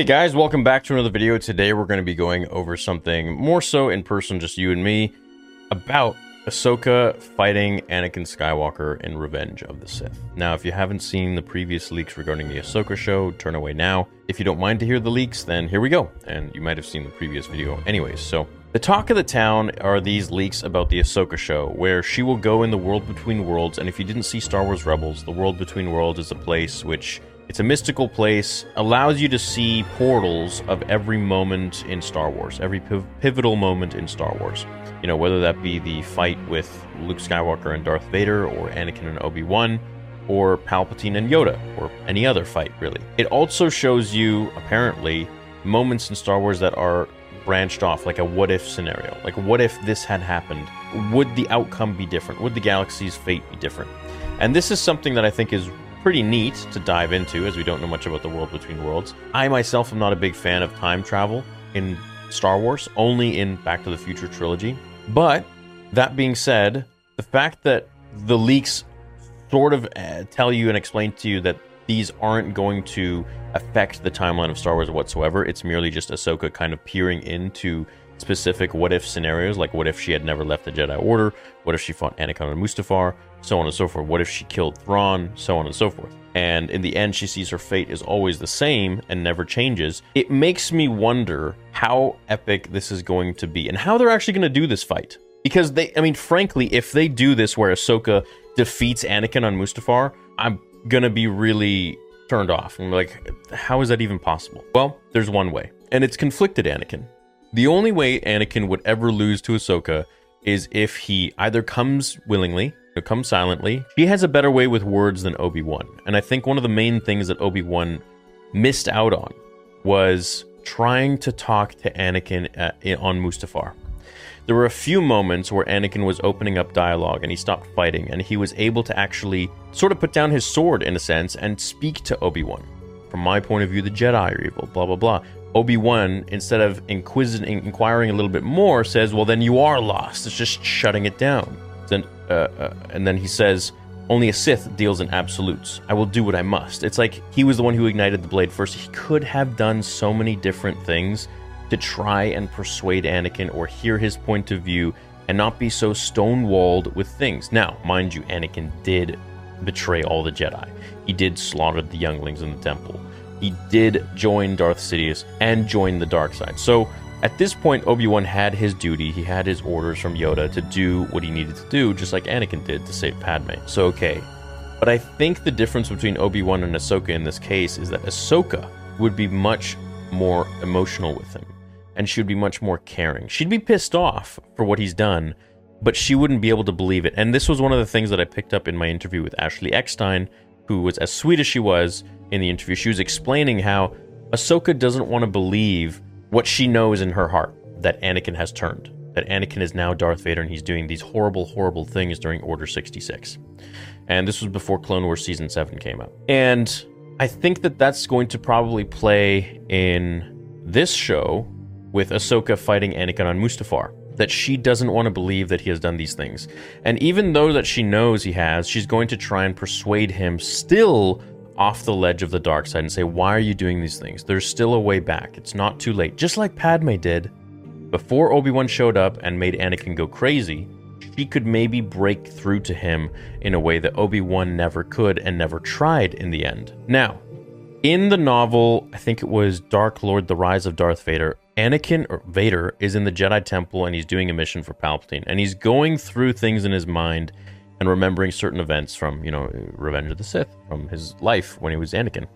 Hey guys, welcome back to another video. Today we're going to be going over something more so in person, just you and me, about Ahsoka fighting Anakin Skywalker in Revenge of the Sith. Now, if you haven't seen the previous leaks regarding the Ahsoka show, turn away now. If you don't mind to hear the leaks, then here we go. And you might have seen the previous video anyways. So, the talk of the town are these leaks about the Ahsoka show, where she will go in the world between worlds. And if you didn't see Star Wars Rebels, the world between worlds is a place which it's a mystical place, allows you to see portals of every moment in Star Wars, every piv- pivotal moment in Star Wars. You know, whether that be the fight with Luke Skywalker and Darth Vader, or Anakin and Obi Wan, or Palpatine and Yoda, or any other fight, really. It also shows you, apparently, moments in Star Wars that are branched off, like a what if scenario. Like, what if this had happened? Would the outcome be different? Would the galaxy's fate be different? And this is something that I think is pretty neat to dive into as we don't know much about the world between worlds. I myself am not a big fan of time travel in Star Wars, only in Back to the Future trilogy. But that being said, the fact that the leaks sort of uh, tell you and explain to you that these aren't going to affect the timeline of Star Wars whatsoever, it's merely just Ahsoka kind of peering into specific what if scenarios, like what if she had never left the Jedi Order, what if she fought Anakin and Mustafar, so on and so forth. What if she killed Thrawn, so on and so forth. And in the end, she sees her fate is always the same and never changes. It makes me wonder how epic this is going to be and how they're actually going to do this fight. Because they, I mean, frankly, if they do this where Ahsoka defeats Anakin on Mustafar, I'm going to be really turned off. I'm like, how is that even possible? Well, there's one way, and it's conflicted Anakin. The only way Anakin would ever lose to Ahsoka is if he either comes willingly or comes silently. She has a better way with words than Obi Wan. And I think one of the main things that Obi Wan missed out on was trying to talk to Anakin at, on Mustafar. There were a few moments where Anakin was opening up dialogue and he stopped fighting and he was able to actually sort of put down his sword in a sense and speak to Obi Wan. From my point of view, the Jedi are evil, blah, blah, blah. Obi Wan, instead of inquiring a little bit more, says, "Well, then you are lost." It's just shutting it down. Then, uh, uh, and then he says, "Only a Sith deals in absolutes. I will do what I must." It's like he was the one who ignited the blade first. He could have done so many different things to try and persuade Anakin or hear his point of view and not be so stonewalled with things. Now, mind you, Anakin did betray all the Jedi. He did slaughter the younglings in the temple he did join Darth Sidious and join the dark side. So at this point, Obi Wan had his duty. He had his orders from Yoda to do what he needed to do, just like Anakin did to save Padme. So, okay. But I think the difference between Obi Wan and Ahsoka in this case is that Ahsoka would be much more emotional with him, and she would be much more caring. She'd be pissed off for what he's done, but she wouldn't be able to believe it. And this was one of the things that I picked up in my interview with Ashley Eckstein, who was as sweet as she was in the interview. She was explaining how Ahsoka doesn't want to believe what she knows in her heart that Anakin has turned, that Anakin is now Darth Vader and he's doing these horrible, horrible things during Order 66. And this was before Clone Wars Season 7 came out. And I think that that's going to probably play in this show with Ahsoka fighting Anakin on Mustafar that she doesn't want to believe that he has done these things. And even though that she knows he has, she's going to try and persuade him still off the ledge of the dark side and say, Why are you doing these things? There's still a way back. It's not too late. Just like Padme did. Before Obi Wan showed up and made Anakin go crazy, she could maybe break through to him in a way that Obi Wan never could and never tried in the end. Now, in the novel, I think it was Dark Lord The Rise of Darth Vader, Anakin or Vader is in the Jedi Temple and he's doing a mission for Palpatine, and he's going through things in his mind and remembering certain events from, you know, Revenge of the Sith, from his life when he was Anakin.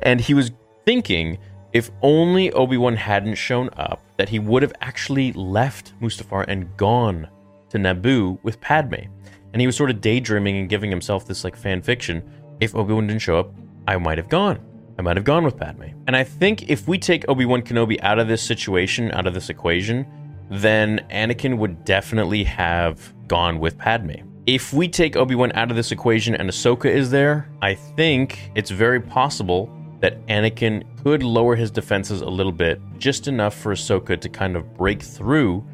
And he was thinking if only Obi Wan hadn't shown up, that he would have actually left Mustafar and gone to Naboo with Padme. And he was sort of daydreaming and giving himself this like fan fiction. If Obi Wan didn't show up, I might have gone. I might have gone with Padme. And I think if we take Obi Wan Kenobi out of this situation, out of this equation, then Anakin would definitely have gone with Padme. If we take Obi Wan out of this equation and Ahsoka is there, I think it's very possible that Anakin could lower his defenses a little bit, just enough for Ahsoka to kind of break through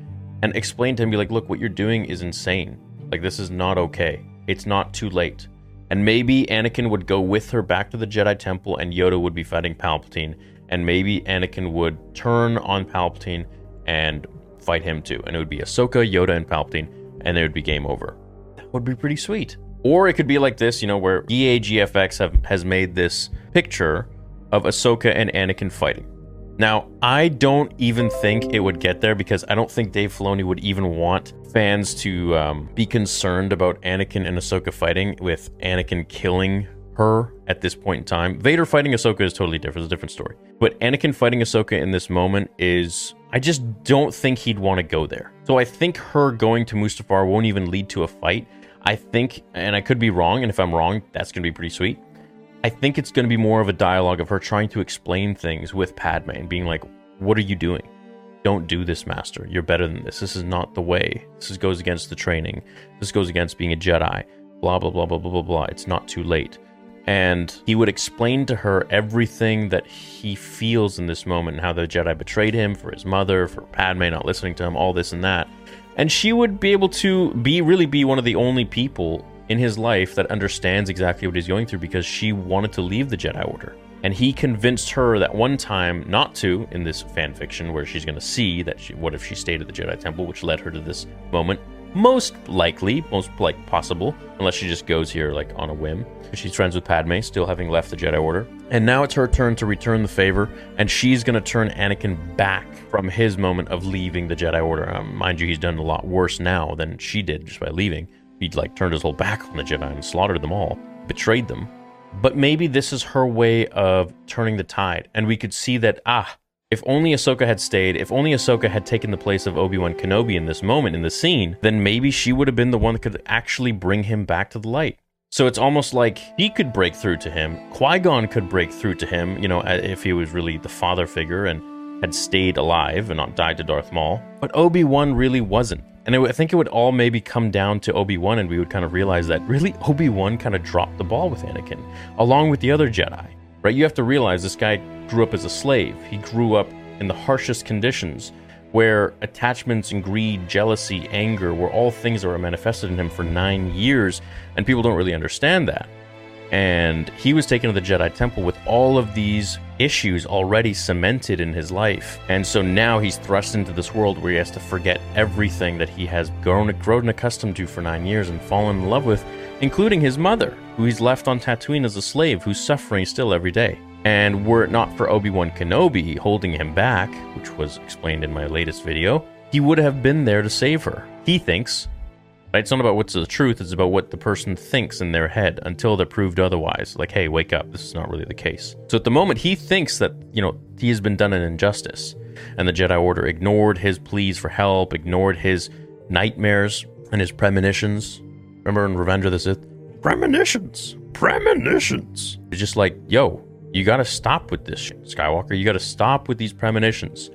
and explain to him, be like, look, what you're doing is insane. Like, this is not okay. It's not too late. And maybe Anakin would go with her back to the Jedi Temple and Yoda would be fighting Palpatine. and maybe Anakin would turn on Palpatine and fight him too. And it would be Ahsoka, Yoda, and Palpatine, and it would be game over. That would be pretty sweet. Or it could be like this, you know, where EAGFX have, has made this picture of Ahsoka and Anakin fighting. Now, I don't even think it would get there because I don't think Dave Filoni would even want fans to um, be concerned about Anakin and Ahsoka fighting with Anakin killing her at this point in time. Vader fighting Ahsoka is totally different. It's a different story. But Anakin fighting Ahsoka in this moment is. I just don't think he'd want to go there. So I think her going to Mustafar won't even lead to a fight. I think, and I could be wrong, and if I'm wrong, that's going to be pretty sweet. I think it's going to be more of a dialogue of her trying to explain things with Padme and being like, What are you doing? Don't do this, Master. You're better than this. This is not the way. This goes against the training. This goes against being a Jedi. Blah, blah, blah, blah, blah, blah, blah. It's not too late and he would explain to her everything that he feels in this moment and how the Jedi betrayed him for his mother, for Padme not listening to him, all this and that. And she would be able to be really be one of the only people in his life that understands exactly what he's going through because she wanted to leave the Jedi Order. And he convinced her that one time not to in this fan fiction where she's going to see that she, what if she stayed at the Jedi Temple, which led her to this moment most likely, most like possible, unless she just goes here like on a whim. She's friends with Padme, still having left the Jedi Order. And now it's her turn to return the favor, and she's gonna turn Anakin back from his moment of leaving the Jedi Order. Um, mind you, he's done a lot worse now than she did just by leaving. He'd like turned his whole back on the Jedi and slaughtered them all, betrayed them. But maybe this is her way of turning the tide, and we could see that ah, if only Ahsoka had stayed, if only Ahsoka had taken the place of Obi Wan Kenobi in this moment, in the scene, then maybe she would have been the one that could actually bring him back to the light. So it's almost like he could break through to him. Qui Gon could break through to him, you know, if he was really the father figure and had stayed alive and not died to Darth Maul. But Obi Wan really wasn't. And I think it would all maybe come down to Obi Wan, and we would kind of realize that really Obi Wan kind of dropped the ball with Anakin, along with the other Jedi. Right? You have to realize this guy grew up as a slave. He grew up in the harshest conditions, where attachments and greed, jealousy, anger were all things that were manifested in him for nine years, and people don't really understand that. And he was taken to the Jedi Temple with all of these issues already cemented in his life. And so now he's thrust into this world where he has to forget everything that he has grown, grown accustomed to for nine years and fallen in love with, including his mother, who he's left on Tatooine as a slave, who's suffering still every day. And were it not for Obi Wan Kenobi holding him back, which was explained in my latest video, he would have been there to save her. He thinks. Right? It's not about what's the truth, it's about what the person thinks in their head until they're proved otherwise. Like, hey, wake up, this is not really the case. So at the moment, he thinks that, you know, he has been done an injustice. And the Jedi Order ignored his pleas for help, ignored his nightmares and his premonitions. Remember in Revenge of the Sith? Premonitions! Premonitions! It's just like, yo, you got to stop with this shit, Skywalker. You got to stop with these premonitions.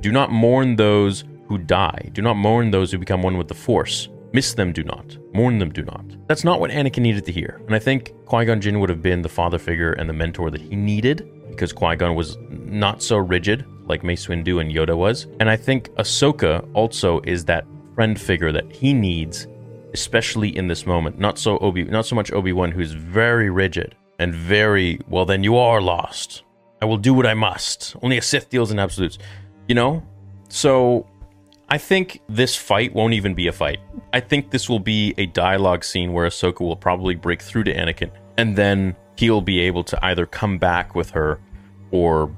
Do not mourn those who die. Do not mourn those who become one with the Force. Miss them, do not. Mourn them, do not. That's not what Anakin needed to hear. And I think Qui Gon Jinn would have been the father figure and the mentor that he needed because Qui Gon was not so rigid like Mace Windu and Yoda was. And I think Ahsoka also is that friend figure that he needs, especially in this moment. Not so Obi, not so much Obi Wan, who's very rigid, and very well then you are lost i will do what i must only a sith deals in absolutes you know so i think this fight won't even be a fight. I think this will be a dialogue scene where ahsoka will probably break through to anakin and then he'll be able to either come back with her or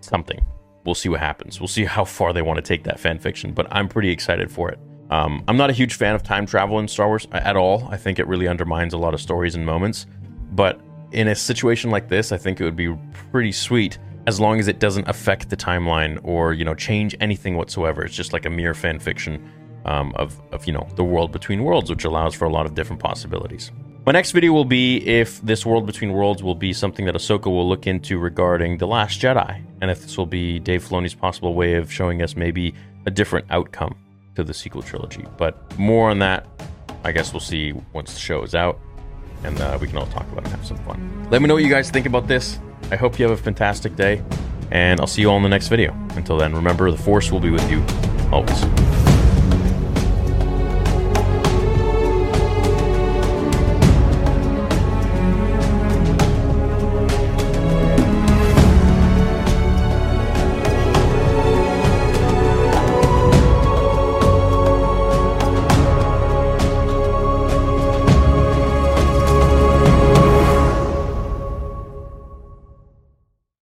something. We'll see what happens. We'll see how far they want to take that fan fiction but i'm pretty excited for it. Um, i'm not a huge fan of time travel in star wars at all. I think it really undermines a lot of stories and moments but in a situation like this, I think it would be pretty sweet as long as it doesn't affect the timeline or you know change anything whatsoever. It's just like a mere fan fiction um, of of you know the world between worlds, which allows for a lot of different possibilities. My next video will be if this world between worlds will be something that Ahsoka will look into regarding the Last Jedi, and if this will be Dave Filoni's possible way of showing us maybe a different outcome to the sequel trilogy. But more on that, I guess we'll see once the show is out and uh, we can all talk about it and have some fun. Let me know what you guys think about this. I hope you have a fantastic day, and I'll see you all in the next video. Until then, remember, the Force will be with you always.